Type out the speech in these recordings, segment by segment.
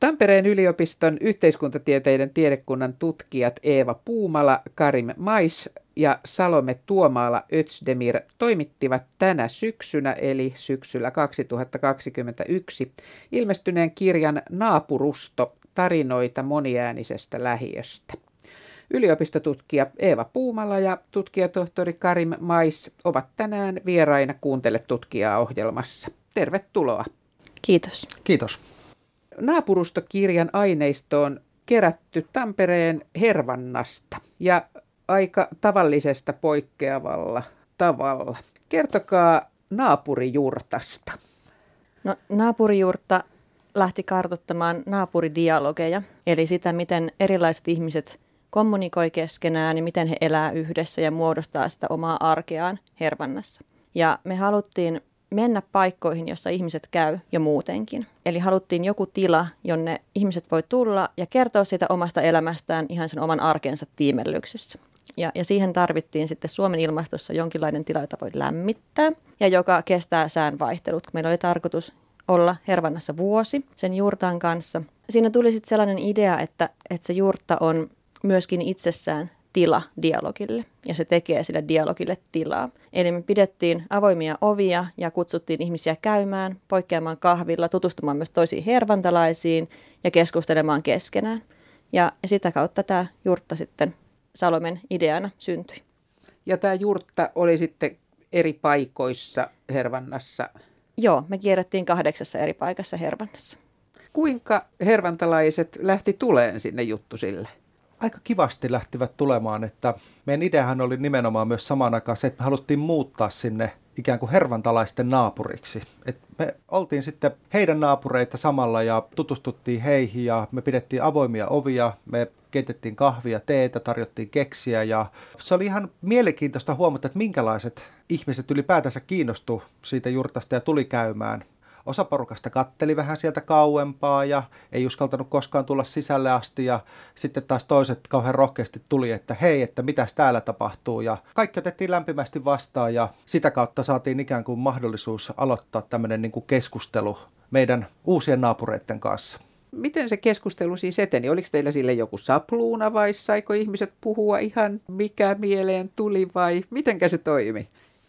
Tampereen yliopiston yhteiskuntatieteiden tiedekunnan tutkijat Eeva Puumala, Karim Mais ja Salome Tuomaala Ötsdemir toimittivat tänä syksynä, eli syksyllä 2021, ilmestyneen kirjan Naapurusto, tarinoita moniäänisestä lähiöstä. Yliopistotutkija Eeva Puumala ja tutkijatohtori Karim Mais ovat tänään vieraina Kuuntele tutkijaa ohjelmassa. Tervetuloa. Kiitos. Kiitos. Naapurustokirjan aineisto on kerätty Tampereen Hervannasta ja aika tavallisesta poikkeavalla tavalla. Kertokaa naapurijurtasta. No, naapurijurtta lähti kartoittamaan naapuridialogeja, eli sitä, miten erilaiset ihmiset kommunikoi keskenään ja miten he elää yhdessä ja muodostaa sitä omaa arkeaan Hervannassa. Ja me haluttiin mennä paikkoihin, jossa ihmiset käy jo muutenkin. Eli haluttiin joku tila, jonne ihmiset voi tulla ja kertoa siitä omasta elämästään ihan sen oman arkensa tiimellyksessä. Ja, ja siihen tarvittiin sitten Suomen ilmastossa jonkinlainen tila, jota voi lämmittää ja joka kestää säänvaihtelut. Meillä oli tarkoitus olla Hervannassa vuosi sen juurtaan kanssa. Siinä tuli sitten sellainen idea, että, että se juurta on myöskin itsessään tila dialogille ja se tekee sille dialogille tilaa. Eli me pidettiin avoimia ovia ja kutsuttiin ihmisiä käymään, poikkeamaan kahvilla, tutustumaan myös toisiin hervantalaisiin ja keskustelemaan keskenään. Ja, ja sitä kautta tämä jurtta sitten Salomen ideana syntyi. Ja tämä jurtta oli sitten eri paikoissa Hervannassa? Joo, me kierrettiin kahdeksassa eri paikassa Hervannassa. Kuinka hervantalaiset lähti tuleen sinne juttusille? Aika kivasti lähtivät tulemaan, että meidän ideahan oli nimenomaan myös samaan aikaan se, että me haluttiin muuttaa sinne ikään kuin hervantalaisten naapuriksi. Et me oltiin sitten heidän naapureita samalla ja tutustuttiin heihin ja me pidettiin avoimia ovia, me keitettiin kahvia, teetä, tarjottiin keksiä ja se oli ihan mielenkiintoista huomata, että minkälaiset ihmiset ylipäätänsä kiinnostu siitä jurtasta ja tuli käymään. Osa porukasta katteli vähän sieltä kauempaa ja ei uskaltanut koskaan tulla sisälle asti ja sitten taas toiset kauhean rohkeasti tuli, että hei, että mitäs täällä tapahtuu ja kaikki otettiin lämpimästi vastaan ja sitä kautta saatiin ikään kuin mahdollisuus aloittaa tämmöinen niin kuin keskustelu meidän uusien naapureiden kanssa. Miten se keskustelu siis eteni? Oliko teillä sille joku sapluuna vai saiko ihmiset puhua ihan mikä mieleen tuli vai mitenkä se toimi?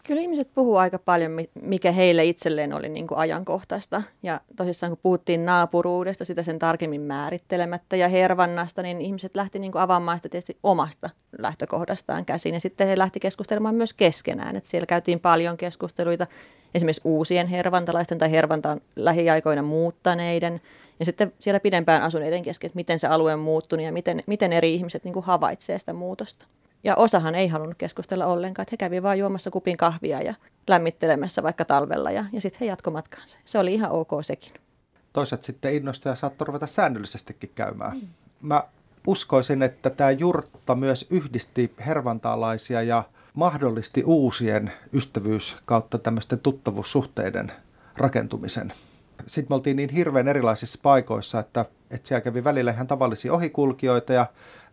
Kyllä ihmiset puhuu aika paljon, mikä heille itselleen oli niin kuin ajankohtaista. Ja tosissaan kun puhuttiin naapuruudesta, sitä sen tarkemmin määrittelemättä ja hervannasta, niin ihmiset lähti niin kuin avaamaan sitä tietysti omasta lähtökohdastaan käsin. Ja sitten he lähti keskustelemaan myös keskenään. Että siellä käytiin paljon keskusteluita esimerkiksi uusien hervantalaisten tai hervantaan lähiaikoina muuttaneiden. Ja sitten siellä pidempään asuneiden kesken, että miten se alue on muuttunut ja miten, miten eri ihmiset niin kuin havaitsee sitä muutosta. Ja osahan ei halunnut keskustella ollenkaan, että he kävi vaan juomassa kupin kahvia ja lämmittelemässä vaikka talvella ja, ja sitten he jatko matkaansa. Se oli ihan ok sekin. Toiset sitten innostuja saattoi ruveta säännöllisestikin käymään. Mm. Mä uskoisin, että tämä jurtta myös yhdisti hervantaalaisia ja mahdollisti uusien ystävyys kautta tämmöisten tuttavuussuhteiden rakentumisen. Sitten me oltiin niin hirveän erilaisissa paikoissa, että, että siellä kävi välillä ihan tavallisia ohikulkijoita ja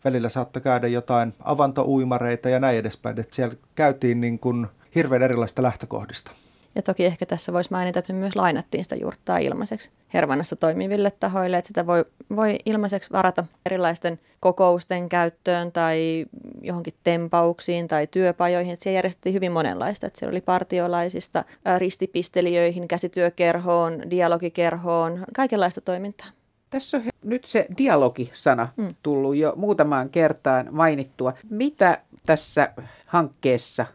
välillä saattoi käydä jotain avantouimareita ja näin edespäin. Että siellä käytiin niin kuin hirveän erilaista lähtökohdista. Ja toki ehkä tässä voisi mainita, että me myös lainattiin sitä jurttaa ilmaiseksi Hervannassa toimiville tahoille, että sitä voi, voi ilmaiseksi varata erilaisten kokousten käyttöön tai johonkin tempauksiin tai työpajoihin. Että siellä järjestettiin hyvin monenlaista. Että siellä oli partiolaisista ristipistelijöihin, käsityökerhoon, dialogikerhoon, kaikenlaista toimintaa. Tässä on nyt se dialogisana mm. tullut jo muutamaan kertaan mainittua. Mitä tässä hankkeessa,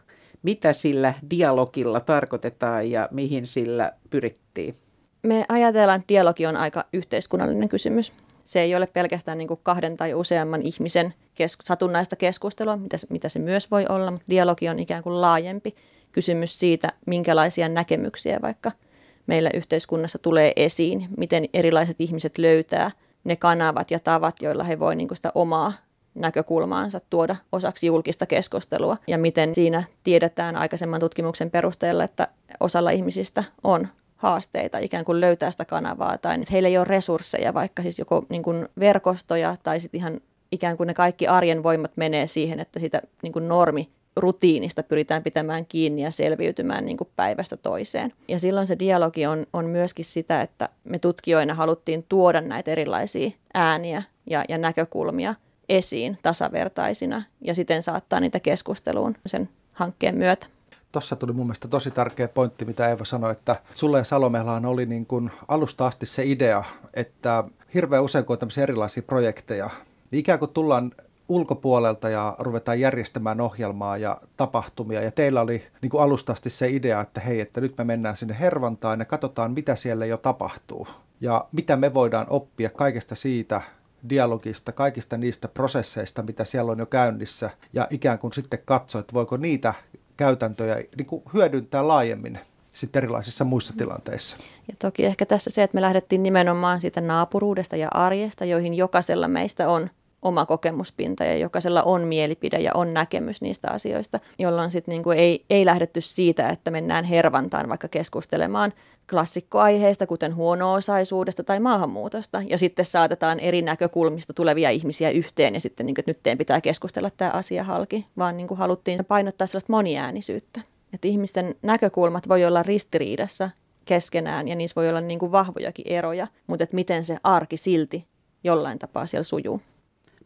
mitä sillä dialogilla tarkoitetaan ja mihin sillä pyrittiin? Me ajatellaan, että dialogi on aika yhteiskunnallinen kysymys. Se ei ole pelkästään niin kahden tai useamman ihmisen kes- satunnaista keskustelua, mitä, mitä se myös voi olla, mutta dialogi on ikään kuin laajempi kysymys siitä, minkälaisia näkemyksiä vaikka – meillä yhteiskunnassa tulee esiin, miten erilaiset ihmiset löytää ne kanavat ja tavat, joilla he voivat niin sitä omaa näkökulmaansa tuoda osaksi julkista keskustelua. Ja miten siinä tiedetään aikaisemman tutkimuksen perusteella, että osalla ihmisistä on haasteita ikään kuin löytää sitä kanavaa tai että heillä ei ole resursseja, vaikka siis joko niin kuin verkostoja tai sitten ihan ikään kuin ne kaikki arjen voimat menee siihen, että sitä niin kuin normi rutiinista pyritään pitämään kiinni ja selviytymään niin kuin päivästä toiseen. Ja silloin se dialogi on, on myöskin sitä, että me tutkijoina haluttiin tuoda näitä erilaisia ääniä ja, ja näkökulmia esiin tasavertaisina ja siten saattaa niitä keskusteluun sen hankkeen myötä. Tuossa tuli mun mielestä tosi tärkeä pointti, mitä Eeva sanoi, että sulle ja Salomellahan oli niin kuin alusta asti se idea, että hirveän usein kun on tämmöisiä erilaisia projekteja, niin ikään kuin tullaan ulkopuolelta ja ruvetaan järjestämään ohjelmaa ja tapahtumia. Ja teillä oli niin kuin alusta asti se idea, että hei, että nyt me mennään sinne Hervantaan ja katsotaan, mitä siellä jo tapahtuu. Ja mitä me voidaan oppia kaikesta siitä dialogista, kaikista niistä prosesseista, mitä siellä on jo käynnissä. Ja ikään kuin sitten katsoa, että voiko niitä käytäntöjä niin kuin hyödyntää laajemmin sitten erilaisissa muissa tilanteissa. Ja toki ehkä tässä se, että me lähdettiin nimenomaan siitä naapuruudesta ja arjesta, joihin jokaisella meistä on oma kokemuspinta ja jokaisella on mielipide ja on näkemys niistä asioista, jolloin sitten niinku ei, ei lähdetty siitä, että mennään hervantaan vaikka keskustelemaan klassikkoaiheista, kuten huono-osaisuudesta tai maahanmuutosta, ja sitten saatetaan eri näkökulmista tulevia ihmisiä yhteen, ja sitten niin kuin, että nyt teidän pitää keskustella tämä asia halki, vaan niin kuin haluttiin painottaa sellaista moniäänisyyttä. Että ihmisten näkökulmat voi olla ristiriidassa keskenään, ja niissä voi olla niin kuin vahvojakin eroja, mutta että miten se arki silti jollain tapaa siellä sujuu.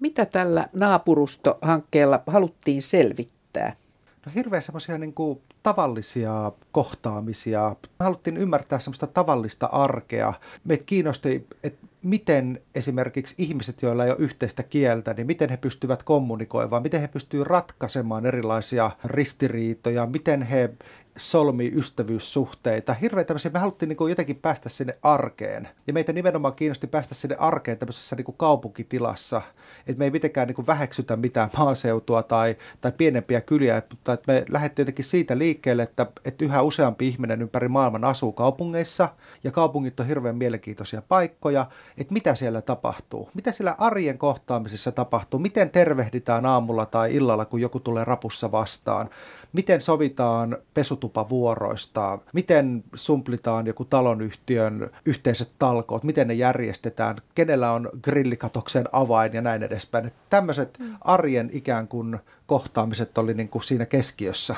Mitä tällä naapurustohankkeella haluttiin selvittää? No hirveän semmoisia niin kuin tavallisia kohtaamisia. Haluttiin ymmärtää semmoista tavallista arkea. Meitä kiinnosti, että miten esimerkiksi ihmiset, joilla ei ole yhteistä kieltä, niin miten he pystyvät kommunikoimaan, miten he pystyvät ratkaisemaan erilaisia ristiriitoja, miten he solmi ystävyyssuhteita. Hirveän tämmöisiä, me haluttiin niin kuin jotenkin päästä sinne arkeen. Ja meitä nimenomaan kiinnosti päästä sinne arkeen tämmöisessä niin kuin kaupunkitilassa. Että me ei mitenkään niin kuin väheksytä mitään maaseutua tai, tai pienempiä kyliä, mutta että me lähdettiin jotenkin siitä liikkeelle, että, että yhä useampi ihminen ympäri maailman asuu kaupungeissa. Ja kaupungit on hirveän mielenkiintoisia paikkoja. Että mitä siellä tapahtuu? Mitä siellä arjen kohtaamisessa tapahtuu? Miten tervehditään aamulla tai illalla, kun joku tulee rapussa vastaan? Miten sovitaan pesutupavuoroista, miten sumplitaan joku talonyhtiön yhteiset talkoot, miten ne järjestetään, kenellä on grillikatoksen avain ja näin edespäin. Että tämmöiset mm. arjen ikään kuin kohtaamiset oli niin kuin siinä keskiössä.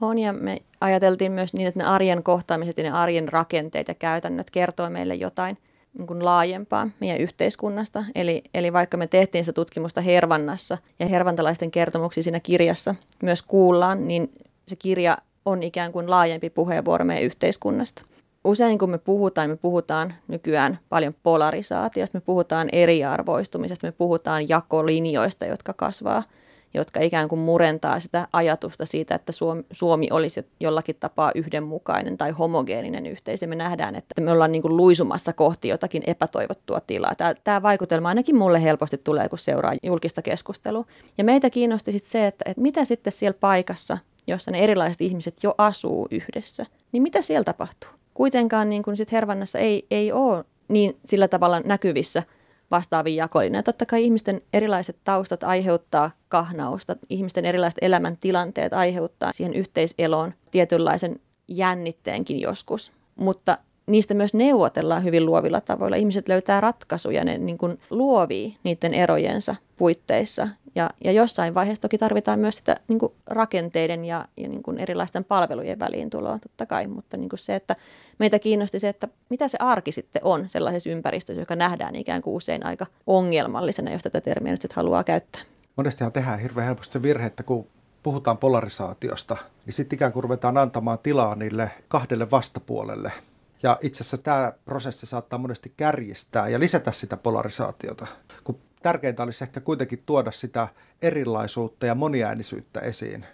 On ja me ajateltiin myös niin, että ne arjen kohtaamiset ja ne arjen rakenteet ja käytännöt kertoo meille jotain – niin kuin laajempaa meidän yhteiskunnasta. Eli, eli vaikka me tehtiin sitä tutkimusta Hervannassa ja hervantalaisten kertomuksia siinä kirjassa myös kuullaan, niin se kirja on ikään kuin laajempi puheenvuoro meidän yhteiskunnasta. Usein kun me puhutaan, me puhutaan nykyään paljon polarisaatiosta, me puhutaan eriarvoistumisesta, me puhutaan jakolinjoista, jotka kasvaa – jotka ikään kuin murentaa sitä ajatusta siitä, että Suomi, Suomi olisi jollakin tapaa yhdenmukainen tai homogeeninen yhteisö. Me nähdään, että me ollaan niin kuin luisumassa kohti jotakin epätoivottua tilaa. Tämä, tämä vaikutelma ainakin mulle helposti tulee, kun seuraa julkista keskustelua. Ja meitä kiinnosti sitten se, että, että mitä sitten siellä paikassa, jossa ne erilaiset ihmiset jo asuu yhdessä, niin mitä siellä tapahtuu? Kuitenkaan niin kuin sit Hervannassa ei, ei ole niin sillä tavalla näkyvissä – vastaavia jakolinjoja. Totta kai ihmisten erilaiset taustat aiheuttaa kahnausta, ihmisten erilaiset elämäntilanteet aiheuttaa siihen yhteiseloon tietynlaisen jännitteenkin joskus, mutta niistä myös neuvotellaan hyvin luovilla tavoilla. Ihmiset löytää ratkaisuja, ne niin kuin luovii niiden erojensa puitteissa. Ja, ja jossain vaiheessa toki tarvitaan myös sitä niin kuin rakenteiden ja, ja niin kuin erilaisten palvelujen väliin tuloa totta kai, mutta niin kuin se, että meitä kiinnosti se, että mitä se arki sitten on sellaisessa ympäristössä, joka nähdään ikään kuin usein aika ongelmallisena, jos tätä termiä nyt sitten haluaa käyttää. Monestihan tehdään hirveän helposti se virhe, että kun puhutaan polarisaatiosta, niin sitten ikään kuin ruvetaan antamaan tilaa niille kahdelle vastapuolelle – ja itse asiassa tämä prosessi saattaa monesti kärjistää ja lisätä sitä polarisaatiota, kun tärkeintä olisi ehkä kuitenkin tuoda sitä erilaisuutta ja moniäänisyyttä esiin.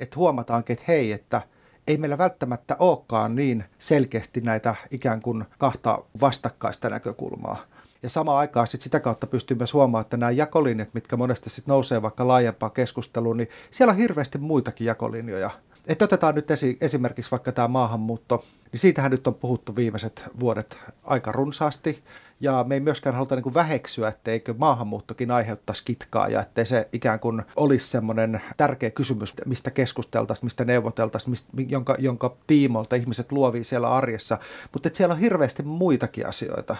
Että huomataankin, että hei, että ei meillä välttämättä olekaan niin selkeästi näitä ikään kuin kahta vastakkaista näkökulmaa. Ja samaan aikaan sit sitä kautta pystyy myös huomaamaan, että nämä jakolinjat, mitkä monesti sit nousee vaikka laajempaan keskusteluun, niin siellä on hirveästi muitakin jakolinjoja – että otetaan nyt esi- esimerkiksi vaikka tämä maahanmuutto, niin siitähän nyt on puhuttu viimeiset vuodet aika runsaasti. Ja me ei myöskään haluta niin väheksyä, etteikö maahanmuuttokin aiheuttaisi kitkaa ja ettei se ikään kuin olisi semmoinen tärkeä kysymys, mistä keskusteltaisiin, mistä neuvoteltaisiin, mistä, jonka, jonka tiimolta ihmiset luovii siellä arjessa. Mutta siellä on hirveästi muitakin asioita.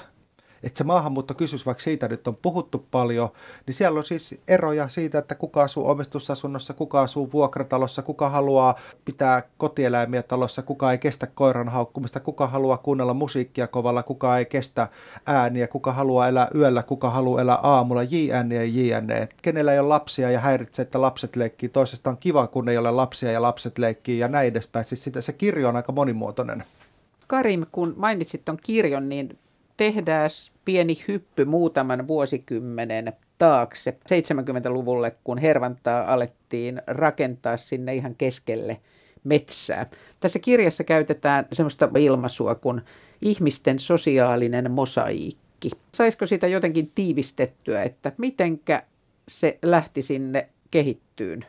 Että se maahanmuuttokysymys, vaikka siitä nyt on puhuttu paljon, niin siellä on siis eroja siitä, että kuka asuu omistusasunnossa, kuka asuu vuokratalossa, kuka haluaa pitää kotieläimiä talossa, kuka ei kestä koiran haukkumista, kuka haluaa kuunnella musiikkia kovalla, kuka ei kestä ääniä, kuka haluaa elää yöllä, kuka haluaa elää aamulla, jne ja jne. Kenellä ei ole lapsia ja häiritsee, että lapset leikkii. Toisesta on kiva, kun ei ole lapsia ja lapset leikkii ja näin edespäin. Siis sitä, se kirjo on aika monimuotoinen. Karim, kun mainitsit tuon kirjon, niin tehdään pieni hyppy muutaman vuosikymmenen taakse 70-luvulle, kun Hervantaa alettiin rakentaa sinne ihan keskelle metsää. Tässä kirjassa käytetään semmoista ilmaisua kuin ihmisten sosiaalinen mosaiikki. Saisiko sitä jotenkin tiivistettyä, että mitenkä se lähti sinne kehittyyn?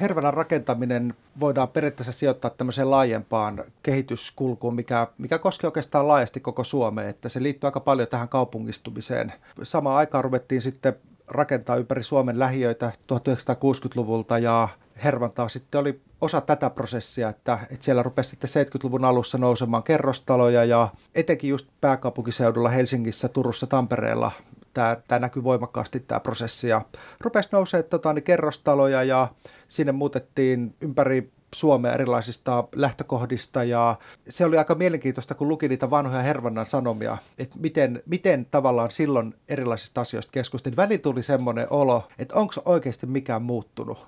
Hervanan rakentaminen voidaan periaatteessa sijoittaa tämmöiseen laajempaan kehityskulkuun, mikä, mikä koskee oikeastaan laajasti koko Suomea, että se liittyy aika paljon tähän kaupungistumiseen. Samaan aikaan ruvettiin sitten rakentaa ympäri Suomen lähiöitä 1960-luvulta ja Hervantaa sitten oli osa tätä prosessia, että, että siellä rupesi sitten 70-luvun alussa nousemaan kerrostaloja ja etenkin just pääkaupunkiseudulla Helsingissä, Turussa, Tampereella tämä, tämä näkyy voimakkaasti tämä prosessi ja rupesi nousee tota, niin kerrostaloja ja sinne muutettiin ympäri Suomea erilaisista lähtökohdista ja se oli aika mielenkiintoista, kun luki niitä vanhoja Hervannan sanomia, että miten, miten tavallaan silloin erilaisista asioista keskusteltiin. Väliin tuli semmoinen olo, että onko oikeasti mikään muuttunut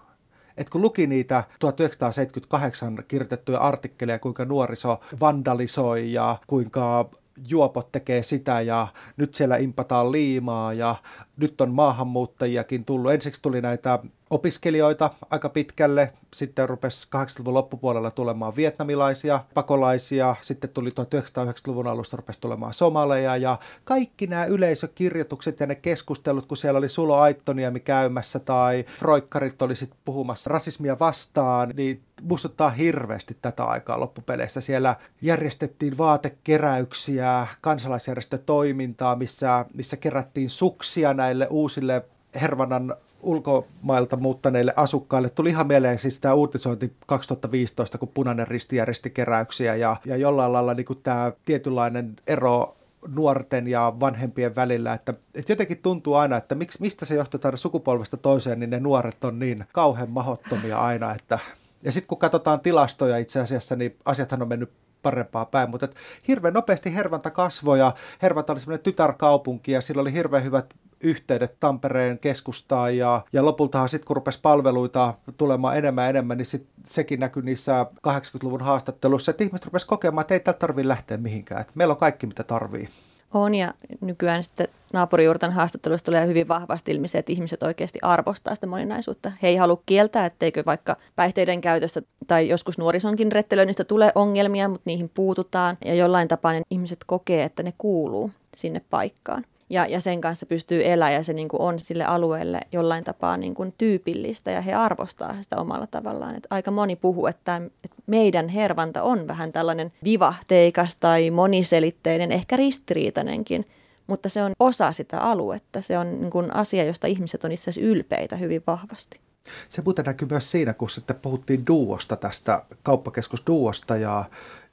että kun luki niitä 1978 kirjoitettuja artikkeleja, kuinka nuoriso vandalisoi ja kuinka juopot tekee sitä ja nyt siellä impataan liimaa ja nyt on maahanmuuttajiakin tullut. Ensiksi tuli näitä opiskelijoita aika pitkälle, sitten rupesi 80-luvun loppupuolella tulemaan vietnamilaisia pakolaisia, sitten tuli 1990-luvun alusta rupesi tulemaan somaleja ja kaikki nämä yleisökirjoitukset ja ne keskustelut, kun siellä oli Sulo Aittoniemi käymässä tai Froikkarit oli sitten puhumassa rasismia vastaan, niin muistuttaa hirveästi tätä aikaa loppupeleissä. Siellä järjestettiin vaatekeräyksiä, kansalaisjärjestötoimintaa, missä, missä kerättiin suksia näille uusille Hervanan ulkomailta muuttaneille asukkaille. Tuli ihan mieleen siis tämä uutisointi 2015, kun Punainen Risti järjesti keräyksiä ja, ja jollain lailla niin kuin tämä tietynlainen ero nuorten ja vanhempien välillä, että, että jotenkin tuntuu aina, että miksi, mistä se johtuu tänne sukupolvesta toiseen, niin ne nuoret on niin kauhean mahottomia aina, että ja sitten kun katsotaan tilastoja itse asiassa, niin asiathan on mennyt parempaa päin, mutta hirveän nopeasti Hervanta kasvoi ja Hervanta oli semmoinen tytärkaupunki ja sillä oli hirveän hyvät yhteydet Tampereen keskustaan ja, ja lopultahan sitten kun rupesi palveluita tulemaan enemmän ja enemmän, niin sit sekin näkyi niissä 80-luvun haastatteluissa, että ihmiset rupesi kokemaan, että ei täältä tarvitse lähteä mihinkään, että meillä on kaikki mitä tarvii. On ja nykyään sitten naapurijuurtan haastattelusta tulee hyvin vahvasti ilmi se, että ihmiset oikeasti arvostaa sitä moninaisuutta. He ei halua kieltää, etteikö vaikka päihteiden käytöstä tai joskus nuorisonkin rettelöinnistä tulee ongelmia, mutta niihin puututaan ja jollain tapaa ne ihmiset kokee, että ne kuuluu sinne paikkaan ja, ja sen kanssa pystyy elämään ja se niin kuin on sille alueelle jollain tapaa niin kuin tyypillistä ja he arvostaa sitä omalla tavallaan. Et aika moni puhuu, että, että meidän hervanta on vähän tällainen vivahteikas tai moniselitteinen, ehkä ristiriitainenkin, mutta se on osa sitä aluetta. Se on niin kuin asia, josta ihmiset on itse asiassa ylpeitä hyvin vahvasti. Se muuten näkyy myös siinä, kun sitten puhuttiin duosta tästä kauppakeskusduosta ja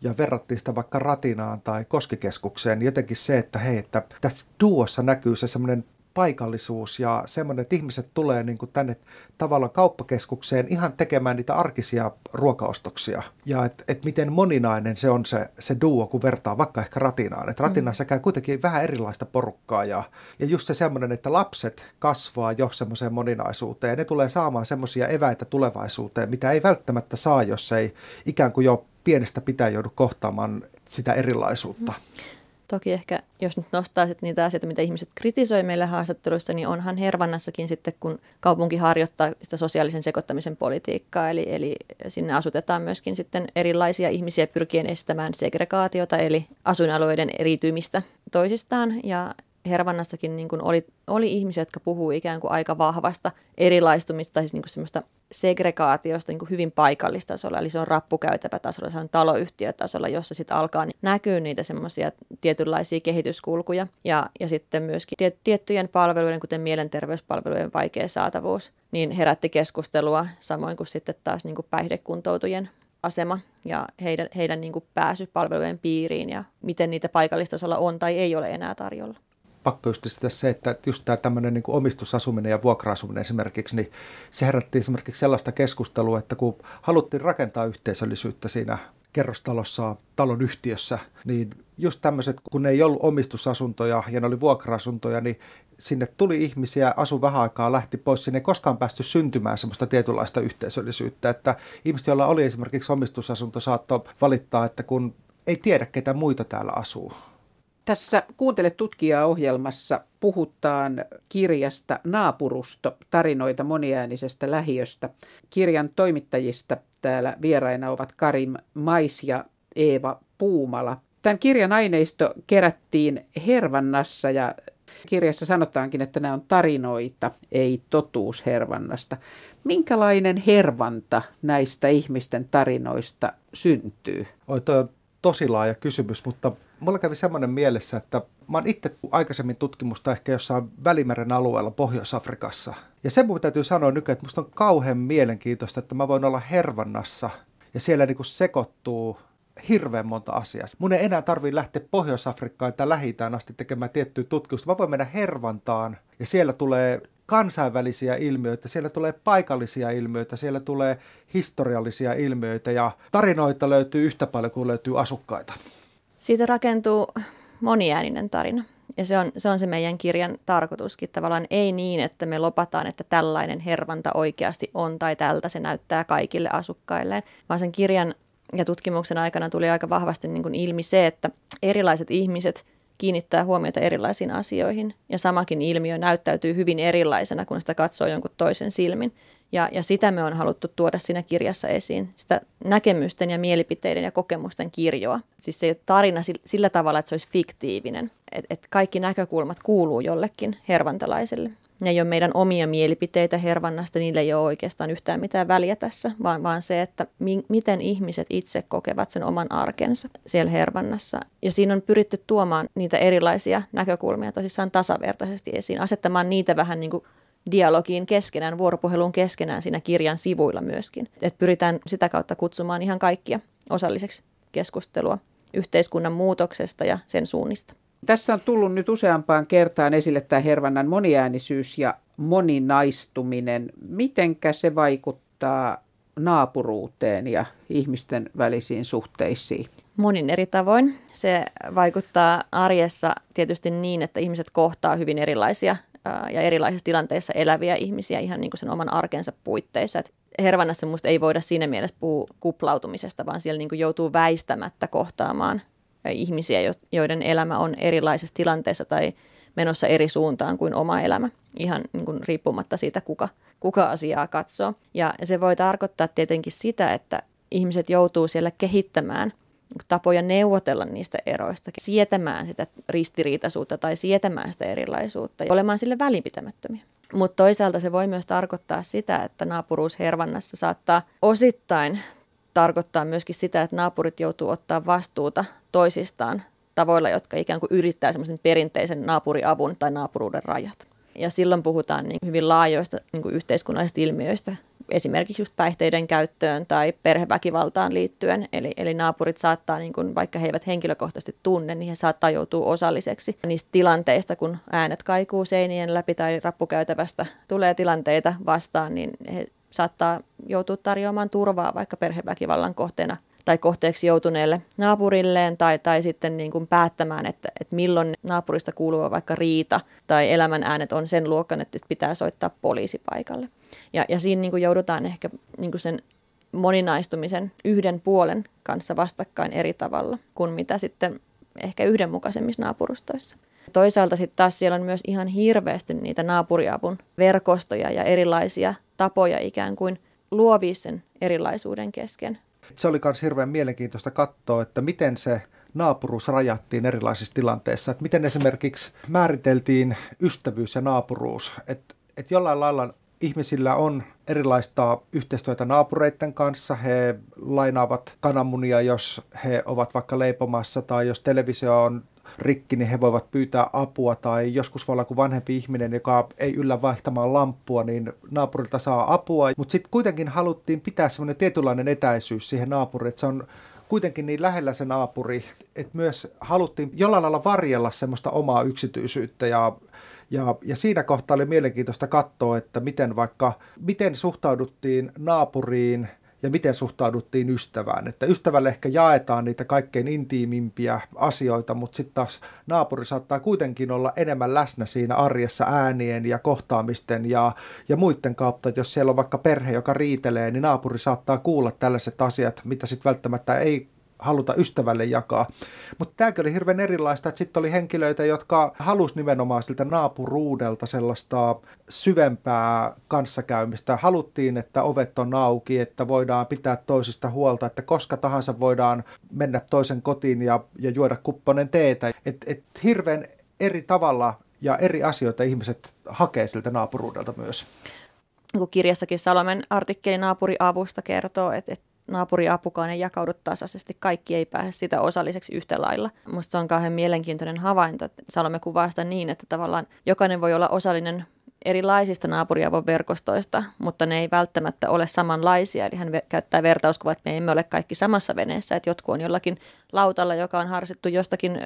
ja verrattiin sitä vaikka Ratinaan tai Koskikeskukseen, niin jotenkin se, että hei, että tässä duossa näkyy se semmoinen paikallisuus ja semmoinen, että ihmiset tulee niin kuin tänne tavallaan kauppakeskukseen ihan tekemään niitä arkisia ruokaostoksia. Ja että et miten moninainen se on se, se duo, kun vertaa vaikka ehkä ratinaan. Että ratinassa mm. käy kuitenkin vähän erilaista porukkaa ja, ja just se semmoinen, että lapset kasvaa jo semmoiseen moninaisuuteen ja ne tulee saamaan semmoisia eväitä tulevaisuuteen, mitä ei välttämättä saa, jos ei ikään kuin jo pienestä pitää joudu kohtaamaan sitä erilaisuutta. Mm. Toki ehkä, jos nyt nostaa sit niitä asioita, mitä ihmiset kritisoi meille haastatteluissa, niin onhan Hervannassakin sitten, kun kaupunki harjoittaa sitä sosiaalisen sekoittamisen politiikkaa, eli, eli sinne asutetaan myöskin sitten erilaisia ihmisiä pyrkien estämään segregaatiota, eli asuinalueiden eriytymistä toisistaan, ja Hervannassakin niin kuin oli, oli ihmisiä, jotka puhuu ikään kuin aika vahvasta erilaistumista, siis niin kuin semmoista segregaatiosta niin kuin hyvin paikallistasolla, eli se on rappukäytävätasolla, se on taloyhtiötasolla, jossa sitten alkaa näkyä niitä semmoisia tietynlaisia kehityskulkuja ja, ja sitten myöskin tiet, tiettyjen palveluiden, kuten mielenterveyspalvelujen vaikea saatavuus, niin herätti keskustelua, samoin kuin sitten taas niin kuin päihdekuntoutujien asema ja heidän, heidän niin kuin pääsy palvelujen piiriin ja miten niitä paikallistasolla on tai ei ole enää tarjolla. Pakko just se, että just tämä tämmöinen niin omistusasuminen ja vuokra-asuminen esimerkiksi, niin se herätti esimerkiksi sellaista keskustelua, että kun haluttiin rakentaa yhteisöllisyyttä siinä kerrostalossa, talon yhtiössä, niin just tämmöiset, kun ne ei ollut omistusasuntoja ja ne oli vuokra-asuntoja, niin sinne tuli ihmisiä, asu vähän aikaa, lähti pois. Sinne ei koskaan päästy syntymään semmoista tietynlaista yhteisöllisyyttä, että ihmiset, joilla oli esimerkiksi omistusasunto, saattoi valittaa, että kun ei tiedä, ketä muita täällä asuu. Tässä Kuuntele tutkijaa ohjelmassa puhutaan kirjasta Naapurusto, tarinoita moniäänisestä lähiöstä. Kirjan toimittajista täällä vieraina ovat Karim Mais ja Eeva Puumala. Tämän kirjan aineisto kerättiin Hervannassa ja kirjassa sanotaankin, että nämä on tarinoita, ei totuus Hervannasta. Minkälainen hervanta näistä ihmisten tarinoista syntyy? Oi, tosi laaja kysymys, mutta mulla kävi semmoinen mielessä, että mä oon itse aikaisemmin tutkimusta ehkä jossain Välimeren alueella Pohjois-Afrikassa. Ja se mun täytyy sanoa nykyään, että musta on kauhean mielenkiintoista, että mä voin olla Hervannassa ja siellä niinku sekoittuu hirveän monta asiaa. Mun ei enää tarvii lähteä Pohjois-Afrikkaan tai lähi asti tekemään tiettyä tutkimusta. Mä voin mennä Hervantaan ja siellä tulee kansainvälisiä ilmiöitä, siellä tulee paikallisia ilmiöitä, siellä tulee historiallisia ilmiöitä ja tarinoita löytyy yhtä paljon kuin löytyy asukkaita. Siitä rakentuu moniääninen tarina. Ja se on, se on se meidän kirjan tarkoituskin. Tavallaan ei niin, että me lopataan, että tällainen hervanta oikeasti on tai tältä se näyttää kaikille asukkailleen, vaan sen kirjan ja tutkimuksen aikana tuli aika vahvasti niin kuin ilmi se, että erilaiset ihmiset kiinnittää huomiota erilaisiin asioihin ja samakin ilmiö näyttäytyy hyvin erilaisena, kun sitä katsoo jonkun toisen silmin. Ja, ja sitä me on haluttu tuoda siinä kirjassa esiin, sitä näkemysten ja mielipiteiden ja kokemusten kirjoa. Siis se tarina sillä tavalla, että se olisi fiktiivinen, että et kaikki näkökulmat kuuluu jollekin hervantalaiselle. Ne ei ole meidän omia mielipiteitä hervannasta, niille ei ole oikeastaan yhtään mitään väliä tässä, vaan, vaan se, että mi- miten ihmiset itse kokevat sen oman arkensa siellä hervannassa. Ja siinä on pyritty tuomaan niitä erilaisia näkökulmia tosissaan tasavertaisesti esiin, asettamaan niitä vähän niin kuin dialogiin keskenään, vuoropuheluun keskenään siinä kirjan sivuilla myöskin. Et pyritään sitä kautta kutsumaan ihan kaikkia osalliseksi keskustelua yhteiskunnan muutoksesta ja sen suunnista. Tässä on tullut nyt useampaan kertaan esille tämä hervannan moniäänisyys ja moninaistuminen. Mitenkä se vaikuttaa naapuruuteen ja ihmisten välisiin suhteisiin? Monin eri tavoin. Se vaikuttaa arjessa tietysti niin, että ihmiset kohtaa hyvin erilaisia ja erilaisissa tilanteissa eläviä ihmisiä ihan niin kuin sen oman arkensa puitteissa. Et Hervannassa minusta ei voida siinä mielessä puhua kuplautumisesta, vaan siellä niin kuin joutuu väistämättä kohtaamaan ihmisiä, joiden elämä on erilaisessa tilanteessa tai menossa eri suuntaan kuin oma elämä, ihan niin kuin riippumatta siitä, kuka, kuka asiaa katsoo. Ja se voi tarkoittaa tietenkin sitä, että ihmiset joutuu siellä kehittämään tapoja neuvotella niistä eroista, sietämään sitä ristiriitaisuutta tai sietämään sitä erilaisuutta ja olemaan sille välinpitämättömiä. Mutta toisaalta se voi myös tarkoittaa sitä, että naapuruus Hervannassa saattaa osittain tarkoittaa myöskin sitä, että naapurit joutuu ottaa vastuuta toisistaan tavoilla, jotka ikään kuin yrittää semmoisen perinteisen naapuriavun tai naapuruuden rajat. Ja silloin puhutaan niin hyvin laajoista niin yhteiskunnallisista ilmiöistä, esimerkiksi just päihteiden käyttöön tai perheväkivaltaan liittyen. Eli, eli naapurit saattaa, niin kuin, vaikka he eivät henkilökohtaisesti tunne, niin he saattaa joutua osalliseksi niistä tilanteista, kun äänet kaikuu seinien läpi tai rappukäytävästä tulee tilanteita vastaan, niin he saattaa joutua tarjoamaan turvaa vaikka perheväkivallan kohteena tai kohteeksi joutuneelle naapurilleen tai, tai sitten niin kuin päättämään, että, että milloin naapurista kuuluva vaikka riita tai elämän äänet on sen luokan, että pitää soittaa poliisipaikalle. Ja, ja siinä niin kuin joudutaan ehkä niin kuin sen moninaistumisen yhden puolen kanssa vastakkain eri tavalla kuin mitä sitten ehkä yhdenmukaisemmissa naapurustoissa. Toisaalta sitten taas siellä on myös ihan hirveästi niitä naapuriavun verkostoja ja erilaisia tapoja ikään kuin luovia sen erilaisuuden kesken. Se oli myös hirveän mielenkiintoista katsoa, että miten se naapuruus rajattiin erilaisissa tilanteissa. Että miten esimerkiksi määriteltiin ystävyys ja naapuruus. Että et jollain lailla ihmisillä on erilaista yhteistyötä naapureiden kanssa. He lainaavat kananmunia, jos he ovat vaikka leipomassa tai jos televisio on rikki, niin he voivat pyytää apua tai joskus voi olla kuin vanhempi ihminen, joka ei yllä vaihtamaan lamppua, niin naapurilta saa apua. Mutta sitten kuitenkin haluttiin pitää semmoinen tietynlainen etäisyys siihen naapuriin, että se on kuitenkin niin lähellä se naapuri, että myös haluttiin jollain lailla varjella semmoista omaa yksityisyyttä ja ja, ja siinä kohtaa oli mielenkiintoista katsoa, että miten vaikka, miten suhtauduttiin naapuriin ja miten suhtauduttiin ystävään. Että ystävälle ehkä jaetaan niitä kaikkein intiimimpiä asioita, mutta sitten taas naapuri saattaa kuitenkin olla enemmän läsnä siinä arjessa äänien ja kohtaamisten ja, ja muiden kautta. Että jos siellä on vaikka perhe, joka riitelee, niin naapuri saattaa kuulla tällaiset asiat, mitä sitten välttämättä ei haluta ystävälle jakaa. Mutta tämäkin oli hirveän erilaista, että sitten oli henkilöitä, jotka halusi nimenomaan siltä naapuruudelta sellaista syvempää kanssakäymistä. Haluttiin, että ovet on auki, että voidaan pitää toisista huolta, että koska tahansa voidaan mennä toisen kotiin ja, ja juoda kupponen teetä. Että et hirveän eri tavalla ja eri asioita ihmiset hakee siltä naapuruudelta myös. Kun kirjassakin Salomen artikkeli naapuriavusta kertoo, että, että naapuriapukaan ei jakaudu tasaisesti, kaikki ei pääse sitä osalliseksi yhtä lailla. Minusta se on kauhean mielenkiintoinen havainto. Salome kuvaa sitä niin, että tavallaan jokainen voi olla osallinen erilaisista naapuriavon verkostoista, mutta ne ei välttämättä ole samanlaisia. Eli hän käyttää vertauskuvaa, että me emme ole kaikki samassa veneessä, että jotkut on jollakin lautalla, joka on harsittu jostakin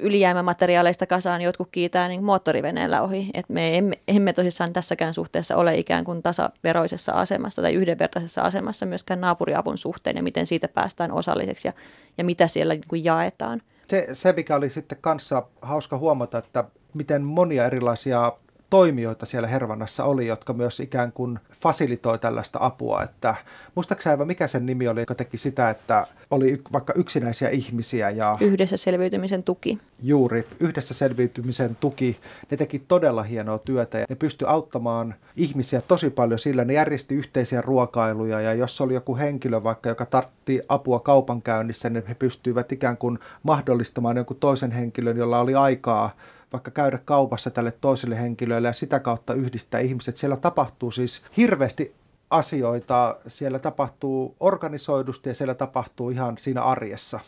ylijäämämateriaaleista kasaan, jotkut kiitää niin moottoriveneellä ohi. Et me emme, emme tosissaan tässäkään suhteessa ole ikään kuin tasaveroisessa asemassa tai yhdenvertaisessa asemassa myöskään naapuriavun suhteen ja miten siitä päästään osalliseksi ja, ja mitä siellä niin kuin jaetaan. Se, se, mikä oli sitten kanssa hauska huomata, että miten monia erilaisia toimijoita siellä Hervannassa oli, jotka myös ikään kuin fasilitoi tällaista apua. Että, muistaakseni mikä sen nimi oli, joka teki sitä, että oli vaikka yksinäisiä ihmisiä. Ja yhdessä selviytymisen tuki. Juuri, yhdessä selviytymisen tuki. Ne teki todella hienoa työtä ja ne pystyi auttamaan ihmisiä tosi paljon sillä. Ne järjesti yhteisiä ruokailuja ja jos oli joku henkilö vaikka, joka tartti apua kaupankäynnissä, niin he pystyivät ikään kuin mahdollistamaan jonkun toisen henkilön, jolla oli aikaa vaikka käydä kaupassa tälle toiselle henkilölle ja sitä kautta yhdistää ihmiset. Siellä tapahtuu siis hirveästi asioita, siellä tapahtuu organisoidusti ja siellä tapahtuu ihan siinä arjessa.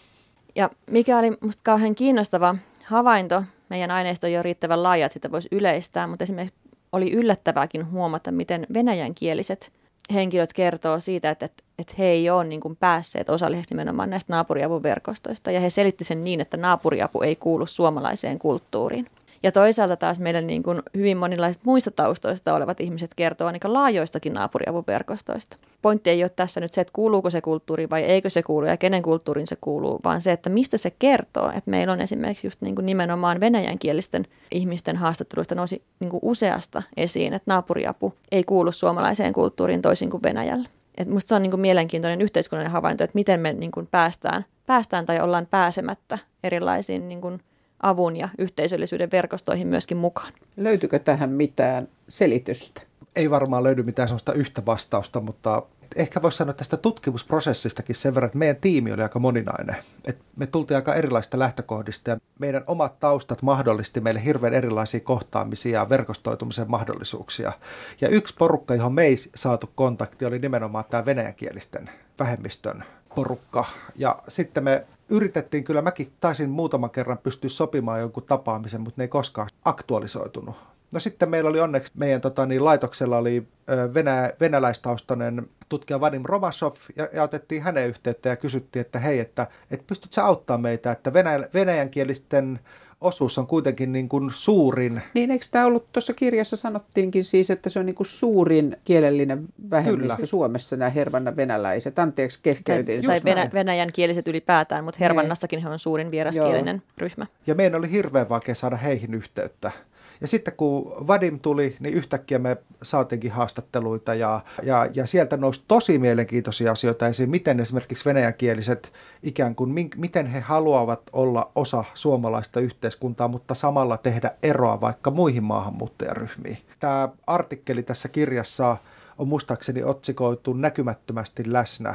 Ja mikä oli minusta kauhean kiinnostava havainto, meidän aineisto ei ole riittävän laaja, että sitä voisi yleistää, mutta esimerkiksi oli yllättävääkin huomata, miten venäjänkieliset henkilöt kertoo siitä, että, että, että he ei ole niin kuin päässeet osalliseksi nimenomaan näistä naapuriapuverkostoista. Ja he selitti sen niin, että naapuriapu ei kuulu suomalaiseen kulttuuriin. Ja toisaalta taas meidän niin kuin hyvin monenlaiset muista taustoista olevat ihmiset kertoo niin laajoistakin naapuriapuverkostoista. Pointti ei ole tässä nyt se, että kuuluuko se kulttuuri vai eikö se kuulu ja kenen kulttuuriin se kuuluu, vaan se, että mistä se kertoo. Että meillä on esimerkiksi just niin kuin nimenomaan venäjänkielisten ihmisten haastatteluista nousi niin kuin useasta esiin, että naapuriapu ei kuulu suomalaiseen kulttuuriin toisin kuin Venäjällä. Et musta se on niin kuin mielenkiintoinen yhteiskunnallinen havainto, että miten me niin kuin päästään, päästään tai ollaan pääsemättä erilaisiin niin kuin avun ja yhteisöllisyyden verkostoihin myöskin mukaan. Löytyykö tähän mitään selitystä? Ei varmaan löydy mitään sellaista yhtä vastausta, mutta ehkä voisi sanoa tästä tutkimusprosessistakin sen verran, että meidän tiimi oli aika moninainen. Et me tultiin aika erilaisista lähtökohdista ja meidän omat taustat mahdollisti meille hirveän erilaisia kohtaamisia ja verkostoitumisen mahdollisuuksia. Ja yksi porukka, johon me ei saatu kontakti, oli nimenomaan tämä venäjänkielisten vähemmistön porukka. Ja sitten me yritettiin, kyllä mäkin taisin muutaman kerran pystyä sopimaan jonkun tapaamisen, mutta ne ei koskaan aktualisoitunut. No sitten meillä oli onneksi, meidän tota, niin, laitoksella oli venä, venäläistaustainen tutkija Vadim Romasov ja, ja otettiin hänen yhteyttä ja kysyttiin, että hei, että, että pystytkö auttamaan meitä, että venä, venäjänkielisten osuus on kuitenkin niin kuin suurin. Niin, eikö tämä ollut tuossa kirjassa sanottiinkin siis, että se on niin kuin suurin kielellinen vähemmistö Kyllä. Suomessa, nämä hervanna venäläiset. Anteeksi, keskeytin. Tai, tai venä, venäjän kieliset ylipäätään, mutta hervannassakin he on suurin vieraskielinen Joo. ryhmä. Ja meidän oli hirveän vaikea saada heihin yhteyttä. Ja sitten kun Vadim tuli, niin yhtäkkiä me saatiinkin haastatteluita ja, ja, ja sieltä nousi tosi mielenkiintoisia asioita esiin, miten esimerkiksi venäjänkieliset ikään kuin, miten he haluavat olla osa suomalaista yhteiskuntaa, mutta samalla tehdä eroa vaikka muihin maahanmuuttajaryhmiin. Tämä artikkeli tässä kirjassa on muistaakseni otsikoitu näkymättömästi läsnä.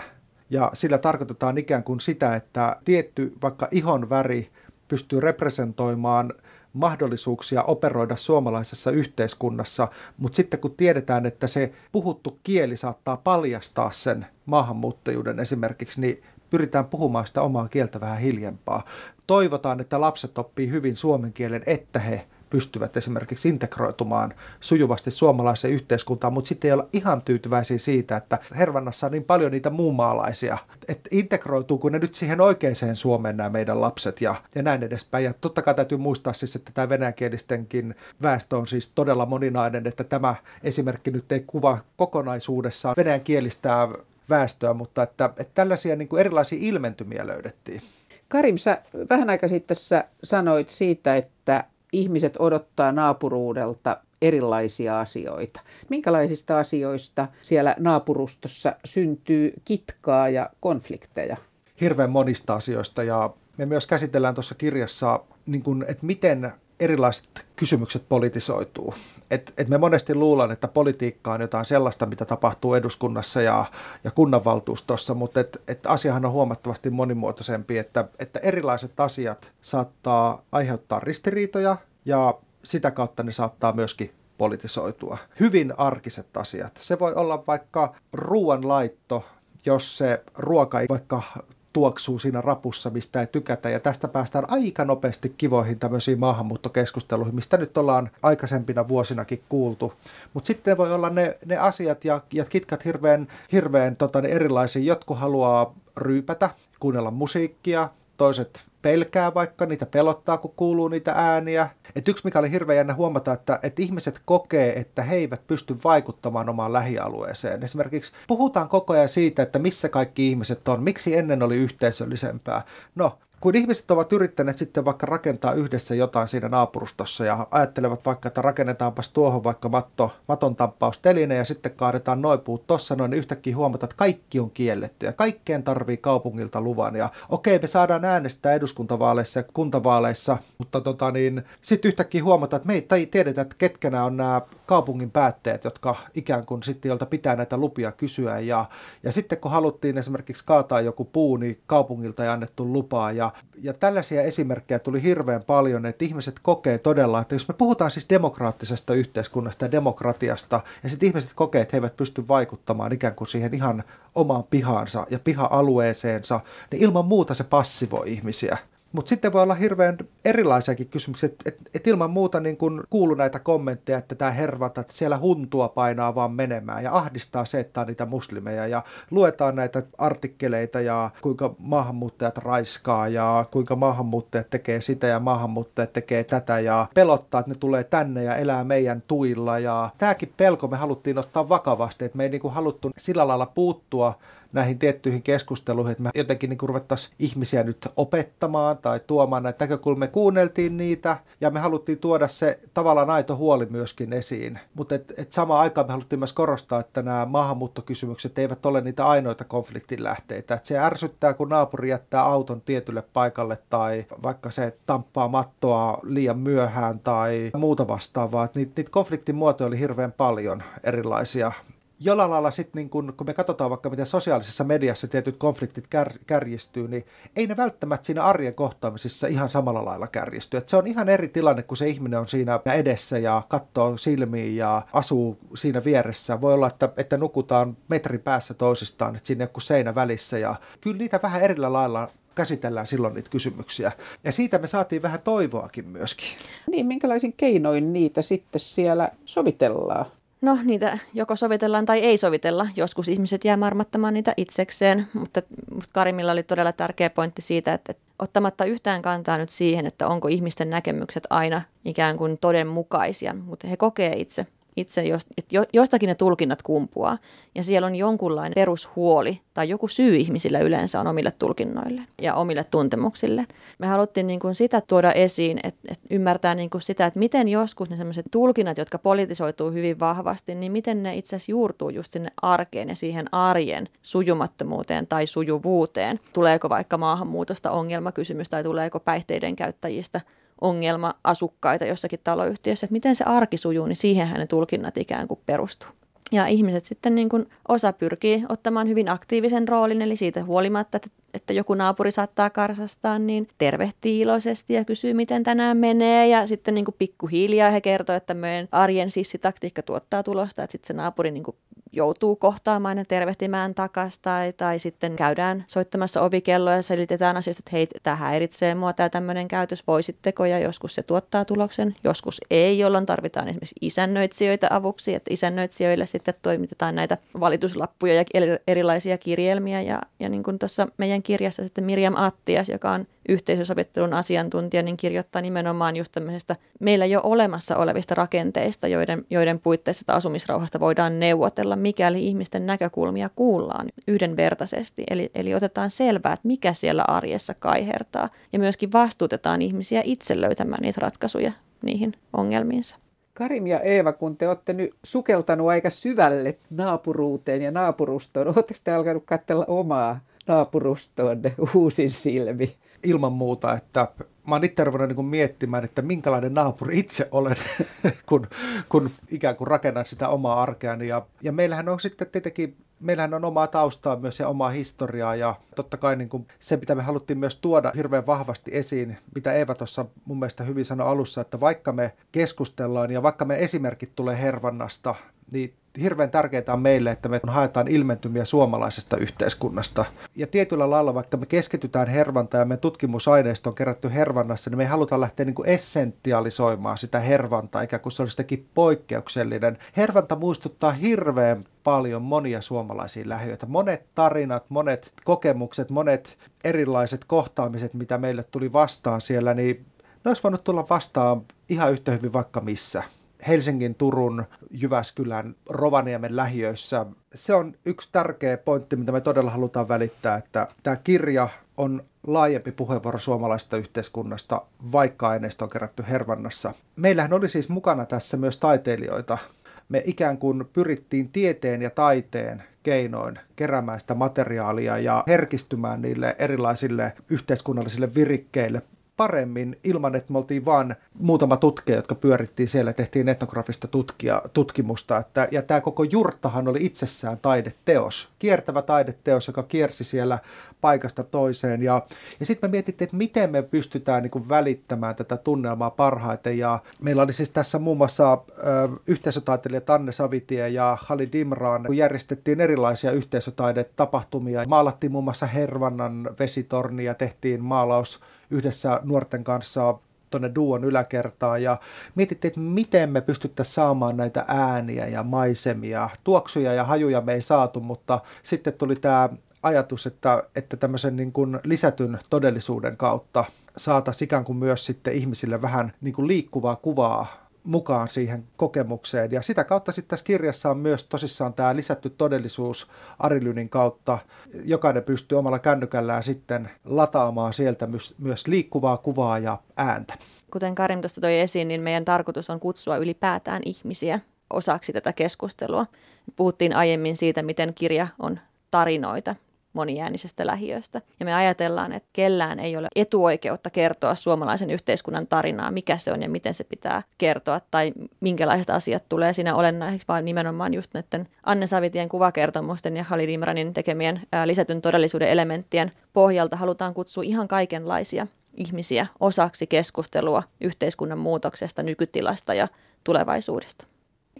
Ja sillä tarkoitetaan ikään kuin sitä, että tietty vaikka ihon väri pystyy representoimaan mahdollisuuksia operoida suomalaisessa yhteiskunnassa, mutta sitten kun tiedetään, että se puhuttu kieli saattaa paljastaa sen maahanmuuttajuuden esimerkiksi, niin pyritään puhumaan sitä omaa kieltä vähän hiljempaa. Toivotaan, että lapset oppii hyvin suomen kielen, että he pystyvät esimerkiksi integroitumaan sujuvasti suomalaiseen yhteiskuntaan, mutta sitten ei olla ihan tyytyväisiä siitä, että Hervannassa on niin paljon niitä muunmaalaisia, että integroituuko ne nyt siihen oikeaan Suomeen nämä meidän lapset ja, ja näin edespäin. Ja totta kai täytyy muistaa siis, että tämä venäjänkielistenkin väestö on siis todella moninainen, että tämä esimerkki nyt ei kuva kokonaisuudessaan venäjänkielistä väestöä, mutta että, että tällaisia niin kuin erilaisia ilmentymiä löydettiin. Karim, sä vähän aika sitten sä sanoit siitä, että ihmiset odottaa naapuruudelta erilaisia asioita. Minkälaisista asioista siellä naapurustossa syntyy kitkaa ja konflikteja? Hirveän monista asioista ja me myös käsitellään tuossa kirjassa, niin kuin, että miten erilaiset kysymykset politisoituu. Et, et me monesti luullaan, että politiikka on jotain sellaista, mitä tapahtuu eduskunnassa ja, ja kunnanvaltuustossa, mutta et, et asiahan on huomattavasti monimuotoisempi, että, että erilaiset asiat saattaa aiheuttaa ristiriitoja ja sitä kautta ne saattaa myöskin politisoitua. Hyvin arkiset asiat. Se voi olla vaikka ruoanlaitto, jos se ruoka ei vaikka tuoksuu siinä rapussa, mistä ei tykätä. Ja tästä päästään aika nopeasti kivoihin tämmöisiin maahanmuuttokeskusteluihin, mistä nyt ollaan aikaisempina vuosinakin kuultu. Mutta sitten voi olla ne, ne asiat ja, ja kitkat hirveän, hirveän tota, erilaisia. Jotkut haluaa ryypätä, kuunnella musiikkia, toiset pelkää vaikka, niitä pelottaa, kun kuuluu niitä ääniä. Et yksi, mikä oli hirveän jännä huomata, että, että ihmiset kokee, että he eivät pysty vaikuttamaan omaan lähialueeseen. Esimerkiksi puhutaan koko ajan siitä, että missä kaikki ihmiset on, miksi ennen oli yhteisöllisempää. No, kun ihmiset ovat yrittäneet sitten vaikka rakentaa yhdessä jotain siinä naapurustossa ja ajattelevat vaikka, että rakennetaanpas tuohon vaikka matto, maton tappausteline ja sitten kaadetaan noin puut tossa noin, niin yhtäkkiä huomataan, että kaikki on kielletty ja kaikkeen tarvii kaupungilta luvan. Ja okei, me saadaan äänestää eduskuntavaaleissa ja kuntavaaleissa, mutta tota niin, sitten yhtäkkiä huomataan, että me ei tiedetä, että ketkä nämä on nämä kaupungin päätteet, jotka ikään kuin sitten, jolta pitää näitä lupia kysyä. Ja, ja sitten kun haluttiin esimerkiksi kaataa joku puu, niin kaupungilta ei annettu lupaa. Ja, ja tällaisia esimerkkejä tuli hirveän paljon, että ihmiset kokee todella, että jos me puhutaan siis demokraattisesta yhteiskunnasta ja demokratiasta, ja sitten ihmiset kokee, että he eivät pysty vaikuttamaan ikään kuin siihen ihan omaan pihaansa ja piha-alueeseensa, niin ilman muuta se passivoi ihmisiä. Mutta sitten voi olla hirveän erilaisiakin kysymyksiä, että et, et ilman muuta niin kun kuuluu näitä kommentteja, että tämä hervata, että siellä huntua painaa vaan menemään ja ahdistaa se, että on niitä muslimeja ja luetaan näitä artikkeleita ja kuinka maahanmuuttajat raiskaa ja kuinka maahanmuuttajat tekee sitä ja maahanmuuttajat tekee tätä ja pelottaa, että ne tulee tänne ja elää meidän tuilla. Ja tämäkin pelko me haluttiin ottaa vakavasti, että me ei niin haluttu sillä lailla puuttua näihin tiettyihin keskusteluihin, että me jotenkin niin ruvettaisiin ihmisiä nyt opettamaan tai tuomaan näitä näkökulmia. Kuunneltiin niitä ja me haluttiin tuoda se tavallaan aito huoli myöskin esiin. Mutta et, et samaan aikaan me haluttiin myös korostaa, että nämä maahanmuuttokysymykset eivät ole niitä ainoita konfliktin lähteitä. Et se ärsyttää, kun naapuri jättää auton tietylle paikalle tai vaikka se tamppaa mattoa liian myöhään tai muuta vastaavaa. Niitä, niitä konfliktin muotoja oli hirveän paljon erilaisia jollain lailla sitten, niin kun, kun me katsotaan vaikka miten sosiaalisessa mediassa tietyt konfliktit kär, kärjistyy, niin ei ne välttämättä siinä arjen kohtaamisissa ihan samalla lailla kärjisty. Et se on ihan eri tilanne, kun se ihminen on siinä edessä ja katsoo silmiin ja asuu siinä vieressä. Voi olla, että, että nukutaan metri päässä toisistaan, että siinä joku seinä välissä ja kyllä niitä vähän erillä lailla käsitellään silloin niitä kysymyksiä. Ja siitä me saatiin vähän toivoakin myöskin. Niin, minkälaisin keinoin niitä sitten siellä sovitellaan? No niitä joko sovitellaan tai ei sovitella. Joskus ihmiset jää marmattamaan niitä itsekseen, mutta musta Karimilla oli todella tärkeä pointti siitä, että ottamatta yhtään kantaa nyt siihen, että onko ihmisten näkemykset aina ikään kuin todenmukaisia, mutta he kokee itse itse, että jostakin ne tulkinnat kumpuaa. Ja siellä on jonkunlainen perushuoli tai joku syy ihmisillä yleensä on omille tulkinnoille ja omille tuntemuksille. Me haluttiin niin kuin sitä tuoda esiin, että, että ymmärtää niin kuin sitä, että miten joskus ne sellaiset tulkinnat, jotka politisoituu hyvin vahvasti, niin miten ne itse asiassa juurtuu just sinne arkeen ja siihen arjen sujumattomuuteen tai sujuvuuteen. Tuleeko vaikka maahanmuutosta ongelmakysymys tai tuleeko päihteiden käyttäjistä ongelma-asukkaita jossakin taloyhtiössä, että miten se arki sujuu, niin siihen hänen tulkinnat ikään kuin perustuu. Ja ihmiset sitten niin kuin osa pyrkii ottamaan hyvin aktiivisen roolin, eli siitä huolimatta, että, että joku naapuri saattaa karsastaa, niin tervehtii iloisesti ja kysyy, miten tänään menee. Ja sitten niin kuin pikkuhiljaa he kertoo, että meidän arjen sissitaktiikka tuottaa tulosta, että sitten se naapuri niin kuin joutuu kohtaamaan ja tervehtimään takaisin tai, tai sitten käydään soittamassa ovikelloa ja selitetään asioista, että hei, tämä häiritsee mua, tämä tämmöinen käytös, voisitteko ja joskus se tuottaa tuloksen, joskus ei, jolloin tarvitaan esimerkiksi isännöitsijöitä avuksi, että isännöitsijöille sitten toimitetaan näitä valituslappuja ja erilaisia kirjelmiä ja, ja niin kuin tuossa meidän kirjassa sitten Mirjam Attias, joka on yhteisösovittelun asiantuntija, niin kirjoittaa nimenomaan just tämmöisestä meillä jo olemassa olevista rakenteista, joiden, joiden puitteissa asumisrauhasta voidaan neuvotella, mikäli ihmisten näkökulmia kuullaan yhdenvertaisesti. Eli, eli otetaan selvää, että mikä siellä arjessa kaihertaa ja myöskin vastuutetaan ihmisiä itse löytämään niitä ratkaisuja niihin ongelmiinsa. Karim ja Eeva, kun te olette nyt sukeltanut aika syvälle naapuruuteen ja naapurustoon, oletteko te alkanut katsella omaa naapurustoonne uusin silmi? ilman muuta, että mä oon itse ruvennut niin miettimään, että minkälainen naapuri itse olen, kun, kun ikään kuin rakennan sitä omaa arkeani. Ja, ja meillähän on sitten tietenkin meillähän on omaa taustaa myös ja omaa historiaa ja totta kai niin kuin se, mitä me haluttiin myös tuoda hirveän vahvasti esiin, mitä Eeva tuossa mun mielestä hyvin sanoi alussa, että vaikka me keskustellaan ja vaikka me esimerkit tulee Hervannasta, niin hirveän tärkeää on meille, että me haetaan ilmentymiä suomalaisesta yhteiskunnasta. Ja tietyllä lailla, vaikka me keskitytään hervanta ja me tutkimusaineisto on kerätty hervannassa, niin me ei haluta lähteä niin kuin essentialisoimaan sitä hervantaa, eikä kun se olisi jotenkin poikkeuksellinen. Hervanta muistuttaa hirveän paljon monia suomalaisia lähiöitä. Monet tarinat, monet kokemukset, monet erilaiset kohtaamiset, mitä meille tuli vastaan siellä, niin ne olisi voinut tulla vastaan ihan yhtä hyvin vaikka missä. Helsingin, Turun, Jyväskylän, Rovaniemen lähiöissä. Se on yksi tärkeä pointti, mitä me todella halutaan välittää, että tämä kirja on laajempi puheenvuoro suomalaisesta yhteiskunnasta, vaikka aineisto on kerätty Hervannassa. Meillähän oli siis mukana tässä myös taiteilijoita. Me ikään kuin pyrittiin tieteen ja taiteen keinoin keräämään sitä materiaalia ja herkistymään niille erilaisille yhteiskunnallisille virikkeille paremmin ilman, että me oltiin vain muutama tutkija, jotka pyörittiin siellä, tehtiin etnografista tutkia, tutkimusta. Että, ja tämä koko jurttahan oli itsessään taideteos, kiertävä taideteos, joka kiersi siellä paikasta toiseen. Ja, ja sitten me mietittiin, että miten me pystytään niin kuin välittämään tätä tunnelmaa parhaiten. Ja meillä oli siis tässä muun muassa äh, yhteisötaiteilijat Anne Savitie ja Halid Imran, kun järjestettiin erilaisia yhteisötaidetapahtumia. Maalattiin muun muassa Hervannan vesitornia, tehtiin maalaus yhdessä nuorten kanssa tuonne Duon yläkertaan ja mietittiin, että miten me pystyttäisiin saamaan näitä ääniä ja maisemia. Tuoksuja ja hajuja me ei saatu, mutta sitten tuli tämä ajatus, että, että tämmöisen niin kuin lisätyn todellisuuden kautta saataisiin ikään kuin myös sitten ihmisille vähän niin kuin liikkuvaa kuvaa mukaan siihen kokemukseen. Ja sitä kautta sitten tässä kirjassa on myös tosissaan tämä lisätty todellisuus Arilynin kautta. Jokainen pystyy omalla kännykällään sitten lataamaan sieltä myös, liikkuvaa kuvaa ja ääntä. Kuten Karim tuosta toi esiin, niin meidän tarkoitus on kutsua ylipäätään ihmisiä osaksi tätä keskustelua. Puhuttiin aiemmin siitä, miten kirja on tarinoita moniäänisestä lähiöstä. Ja me ajatellaan, että kellään ei ole etuoikeutta kertoa suomalaisen yhteiskunnan tarinaa, mikä se on ja miten se pitää kertoa tai minkälaiset asiat tulee siinä olennaiseksi, vaan nimenomaan just näiden Anne Savitien kuvakertomusten ja Halid Imranin tekemien lisätyn todellisuuden elementtien pohjalta halutaan kutsua ihan kaikenlaisia ihmisiä osaksi keskustelua yhteiskunnan muutoksesta, nykytilasta ja tulevaisuudesta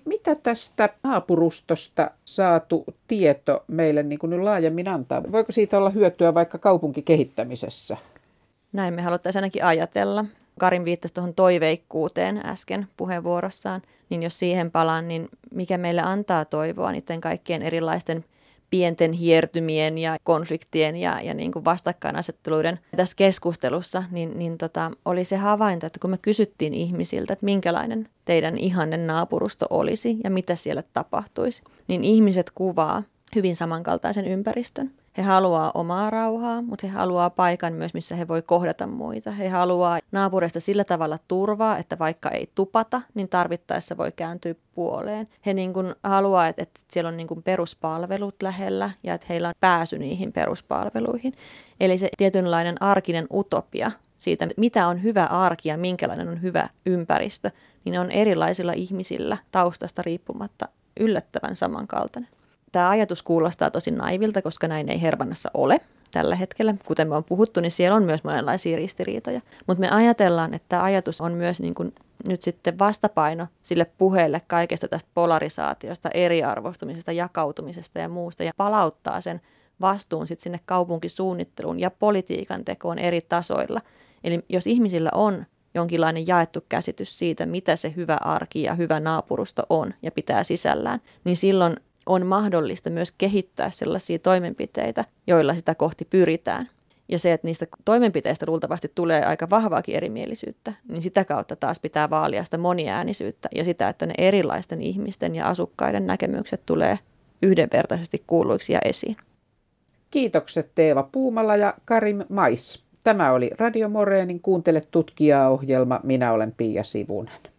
mitä tästä naapurustosta saatu tieto meille niin kuin nyt laajemmin antaa? Voiko siitä olla hyötyä vaikka kaupunkikehittämisessä? Näin me haluttaisiin ainakin ajatella. Karin viittasi tuohon toiveikkuuteen äsken puheenvuorossaan, niin jos siihen palaan, niin mikä meille antaa toivoa niiden kaikkien erilaisten pienten hiertymien ja konfliktien ja, ja niin kuin vastakkainasetteluiden tässä keskustelussa, niin, niin tota, oli se havainto, että kun me kysyttiin ihmisiltä, että minkälainen teidän ihanne naapurusto olisi ja mitä siellä tapahtuisi, niin ihmiset kuvaa hyvin samankaltaisen ympäristön. He haluaa omaa rauhaa, mutta he haluaa paikan myös, missä he voi kohdata muita. He haluaa naapureista sillä tavalla turvaa, että vaikka ei tupata, niin tarvittaessa voi kääntyä puoleen. He niin kuin haluaa, että, että siellä on niin kuin peruspalvelut lähellä ja että heillä on pääsy niihin peruspalveluihin. Eli se tietynlainen arkinen utopia siitä, mitä on hyvä arki ja minkälainen on hyvä ympäristö, niin on erilaisilla ihmisillä taustasta riippumatta yllättävän samankaltainen. Tämä ajatus kuulostaa tosi naivilta, koska näin ei Hervannassa ole. tällä hetkellä. Kuten me on puhuttu, niin siellä on myös monenlaisia ristiriitoja. Mutta me ajatellaan, että ajatus on myös niin kuin nyt sitten vastapaino sille puheelle kaikesta tästä polarisaatiosta, eriarvostumisesta, jakautumisesta ja muusta ja palauttaa sen vastuun sitten sinne kaupunkisuunnitteluun ja politiikan tekoon eri tasoilla. Eli jos ihmisillä on jonkinlainen jaettu käsitys siitä, mitä se hyvä arki ja hyvä naapurusto on ja pitää sisällään, niin silloin on mahdollista myös kehittää sellaisia toimenpiteitä, joilla sitä kohti pyritään. Ja se, että niistä toimenpiteistä luultavasti tulee aika vahvaakin erimielisyyttä, niin sitä kautta taas pitää vaalia sitä moniäänisyyttä ja sitä, että ne erilaisten ihmisten ja asukkaiden näkemykset tulee yhdenvertaisesti kuuluiksi ja esiin. Kiitokset Teeva Puumala ja Karim Mais. Tämä oli Radio Moreenin Kuuntele tutkijaa ohjelma. Minä olen Pia Sivunen.